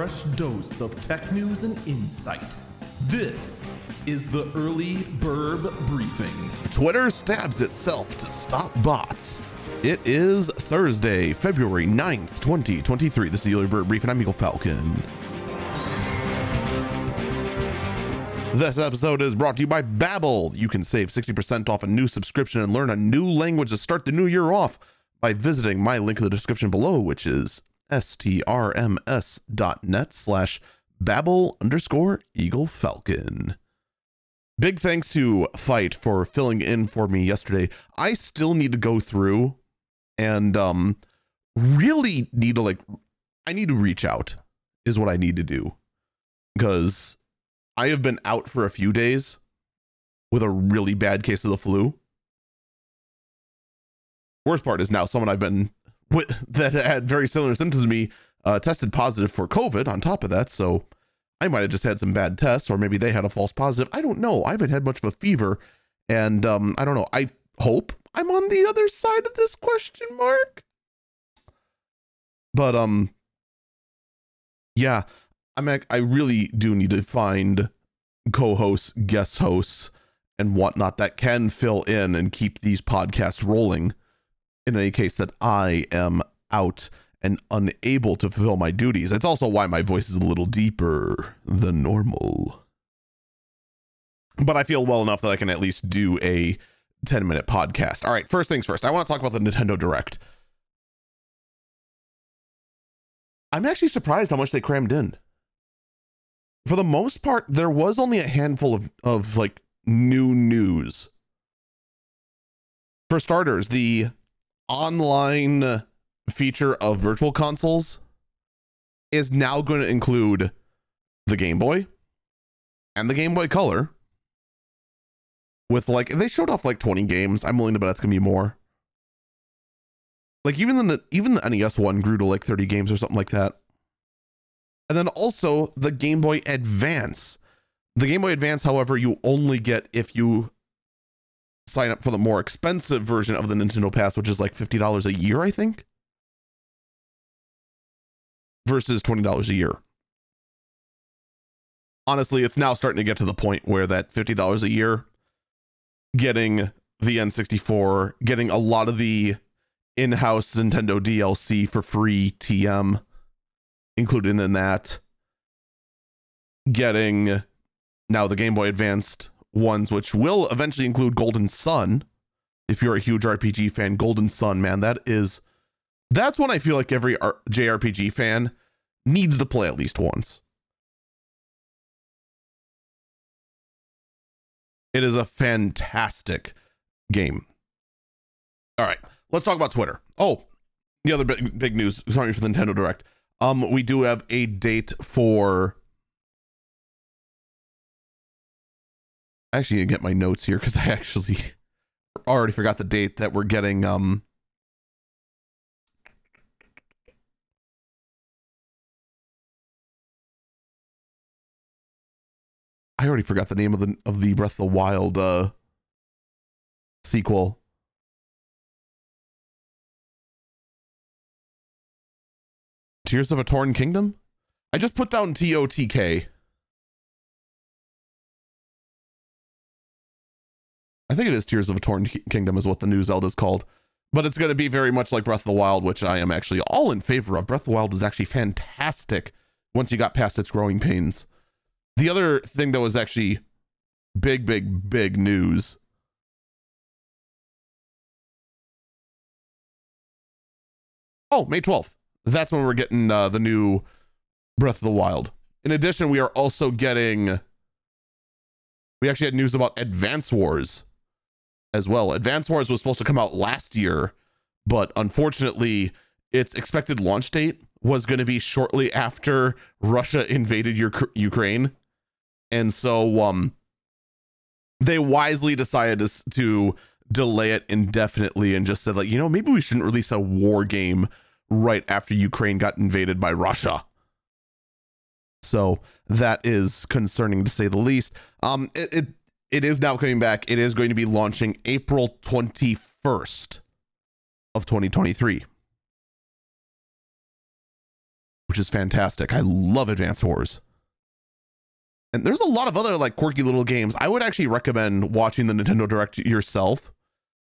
fresh dose of tech news and insight. This is the early Burb Briefing. Twitter stabs itself to stop bots. It is Thursday, February 9th, 2023. This is the early Burb Briefing. I'm Eagle Falcon. This episode is brought to you by Babbel. You can save 60% off a new subscription and learn a new language to start the new year off by visiting my link in the description below, which is strms.net slash babbel underscore eagle falcon. Big thanks to Fight for filling in for me yesterday. I still need to go through and um really need to like I need to reach out is what I need to do. Because I have been out for a few days with a really bad case of the flu. Worst part is now someone I've been with that had very similar symptoms to me uh, tested positive for COVID on top of that. So I might have just had some bad tests, or maybe they had a false positive. I don't know. I haven't had much of a fever, and um, I don't know. I hope I'm on the other side of this question mark. But um, yeah, I'm. I really do need to find co-hosts, guest hosts, and whatnot that can fill in and keep these podcasts rolling in any case that I am out and unable to fulfill my duties. It's also why my voice is a little deeper than normal. But I feel well enough that I can at least do a 10 minute podcast. All right, first things first, I want to talk about the Nintendo Direct. I'm actually surprised how much they crammed in. For the most part, there was only a handful of, of like new news. For starters, the online feature of virtual consoles is now going to include the Game Boy and the Game Boy Color with like they showed off like 20 games. I'm willing to bet that's going to be more. Like even the even the NES one grew to like 30 games or something like that. And then also the Game Boy Advance. The Game Boy Advance, however, you only get if you sign up for the more expensive version of the Nintendo Pass, which is like $50 a year, I think, versus $20 a year. Honestly, it's now starting to get to the point where that $50 a year, getting the N64, getting a lot of the in house Nintendo DLC for free TM included in that, getting now the Game Boy Advanced ones, which will eventually include Golden Sun. If you're a huge RPG fan, Golden Sun, man, that is that's one I feel like every JRPG fan needs to play at least once. It is a fantastic game. All right, let's talk about Twitter. Oh, the other big, big news. Sorry for the Nintendo Direct. Um, we do have a date for I actually need to get my notes here because I actually already forgot the date that we're getting um I already forgot the name of the of the Breath of the Wild uh sequel. Tears of a Torn Kingdom? I just put down TOTK. I think it is Tears of a Torn Kingdom is what the new Zelda is called. But it's going to be very much like Breath of the Wild, which I am actually all in favor of. Breath of the Wild was actually fantastic once you got past its growing pains. The other thing that was actually big, big, big news. Oh, May 12th. That's when we're getting uh, the new Breath of the Wild. In addition, we are also getting. We actually had news about Advance Wars as well. Advance Wars was supposed to come out last year, but unfortunately, its expected launch date was going to be shortly after Russia invaded your, Ukraine. And so um they wisely decided to, to delay it indefinitely and just said like, you know, maybe we shouldn't release a war game right after Ukraine got invaded by Russia. So that is concerning to say the least. Um it, it it is now coming back. It is going to be launching April 21st of 2023. which is fantastic. I love Advance Wars. And there's a lot of other like quirky little games. I would actually recommend watching the Nintendo Direct yourself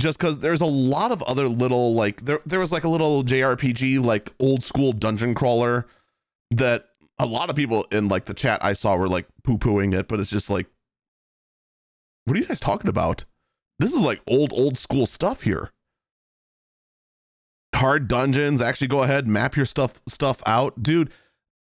just because there's a lot of other little like there there was like a little JRPG like old school dungeon crawler that a lot of people in like the chat I saw were like poo pooing it, but it's just like, what are you guys talking about? This is like old old school stuff here. Hard dungeons. Actually, go ahead map your stuff stuff out, dude.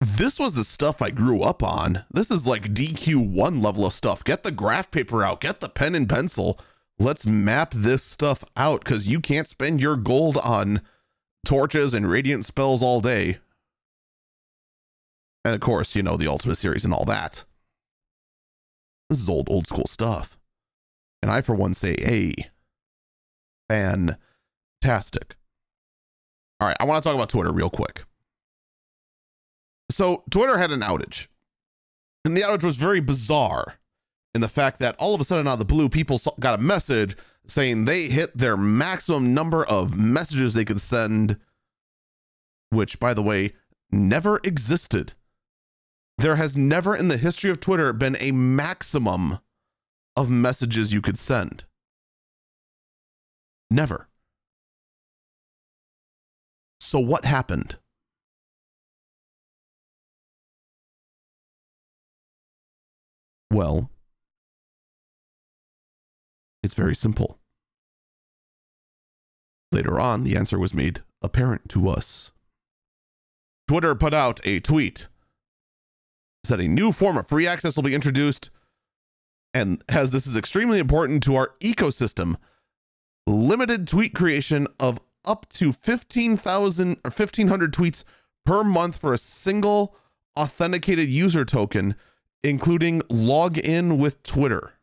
This was the stuff I grew up on. This is like DQ1 level of stuff. Get the graph paper out, get the pen and pencil let's map this stuff out because you can't spend your gold on torches and radiant spells all day. And of course, you know, the Ultima Series and all that. This is old, old school stuff. And I, for one, say, hey, fantastic. All right, I want to talk about Twitter real quick. So, Twitter had an outage, and the outage was very bizarre in the fact that all of a sudden out of the blue, people got a message saying they hit their maximum number of messages they could send, which, by the way, never existed. There has never in the history of Twitter been a maximum of messages you could send. Never. So, what happened? Well, it's very simple. Later on, the answer was made apparent to us. Twitter put out a tweet said a new form of free access will be introduced and as this is extremely important to our ecosystem limited tweet creation of up to 15,000 or 1500 tweets per month for a single authenticated user token including login with Twitter.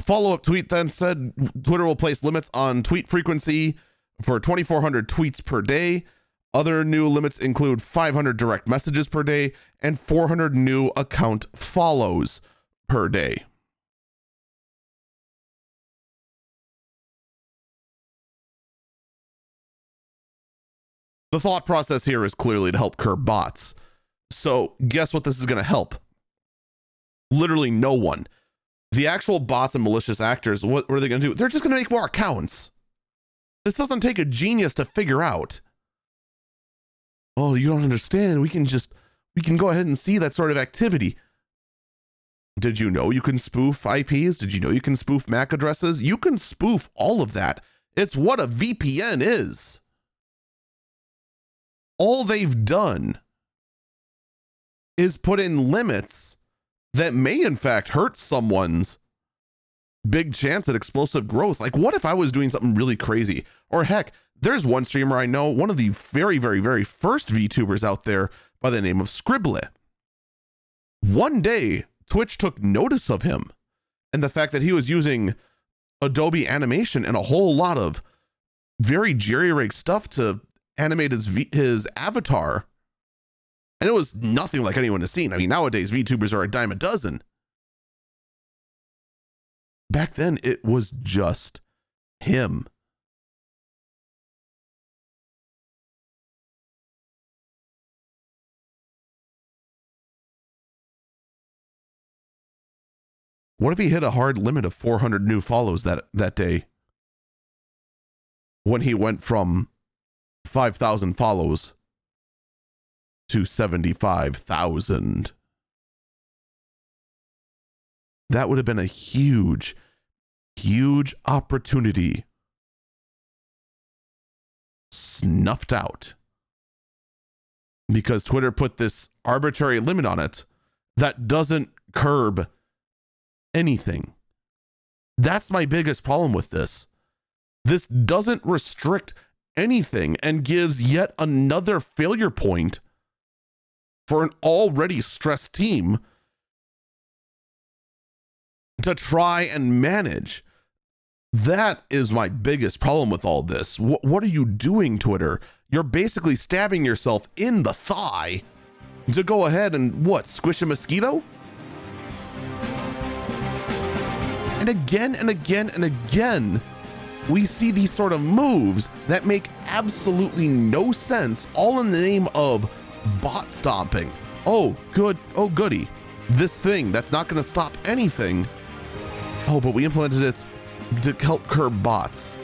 Follow up tweet then said Twitter will place limits on tweet frequency for 2,400 tweets per day. Other new limits include 500 direct messages per day and 400 new account follows per day. The thought process here is clearly to help curb bots. So, guess what this is going to help? Literally no one the actual bots and malicious actors, what, are they going to do? They're just going to make more accounts. This doesn't take a genius to figure out. Oh, you don't understand. We can just, we can go ahead and see that sort of activity. Did you know you can spoof IPs? Did you know you can spoof MAC addresses? You can spoof all of that. It's what a VPN is. All they've done is put in limits that may in fact hurt someone's big chance at explosive growth. Like, what if I was doing something really crazy? Or heck, there's one streamer I know, one of the very, very, very first VTubers out there by the name of Scribble. One day, Twitch took notice of him and the fact that he was using Adobe animation and a whole lot of very jerry rigged stuff to animate his v- his avatar and it was nothing like anyone has seen. I mean, nowadays VTubers are a dime a dozen. Back then, it was just him. What if he hit a hard limit of 400 new follows that that day? When he went from 5,000 follows to 75,000. That would have been a huge, huge opportunity snuffed out because Twitter put this arbitrary limit on it that doesn't curb anything. That's my biggest problem with this. This doesn't restrict anything and gives yet another failure point for an already stressed team to try and manage. That is my biggest problem with all this. What, what are you doing, Twitter? You're basically stabbing yourself in the thigh to go ahead and what, squish a mosquito? And again and again and again, we see these sort of moves that make absolutely no sense, all in the name of bot stomping. Oh, good. Oh, goody. This thing that's not going to stop anything. Oh, but we implemented it to help curb bots.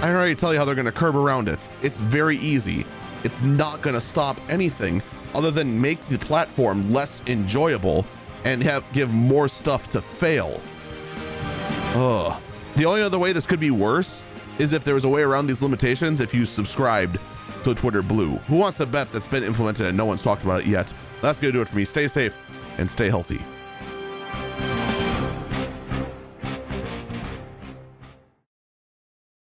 I already tell you how they're going to curb around it. It's very easy. It's not going to stop anything other than make the platform less enjoyable and have give more stuff to fail. Ugh. The only other way this could be worse is if there was a way around these limitations if you subscribed to Twitter Blue. Who wants to bet that's been implemented and no one's talked about it yet? That's going to do it for me. Stay safe and stay healthy.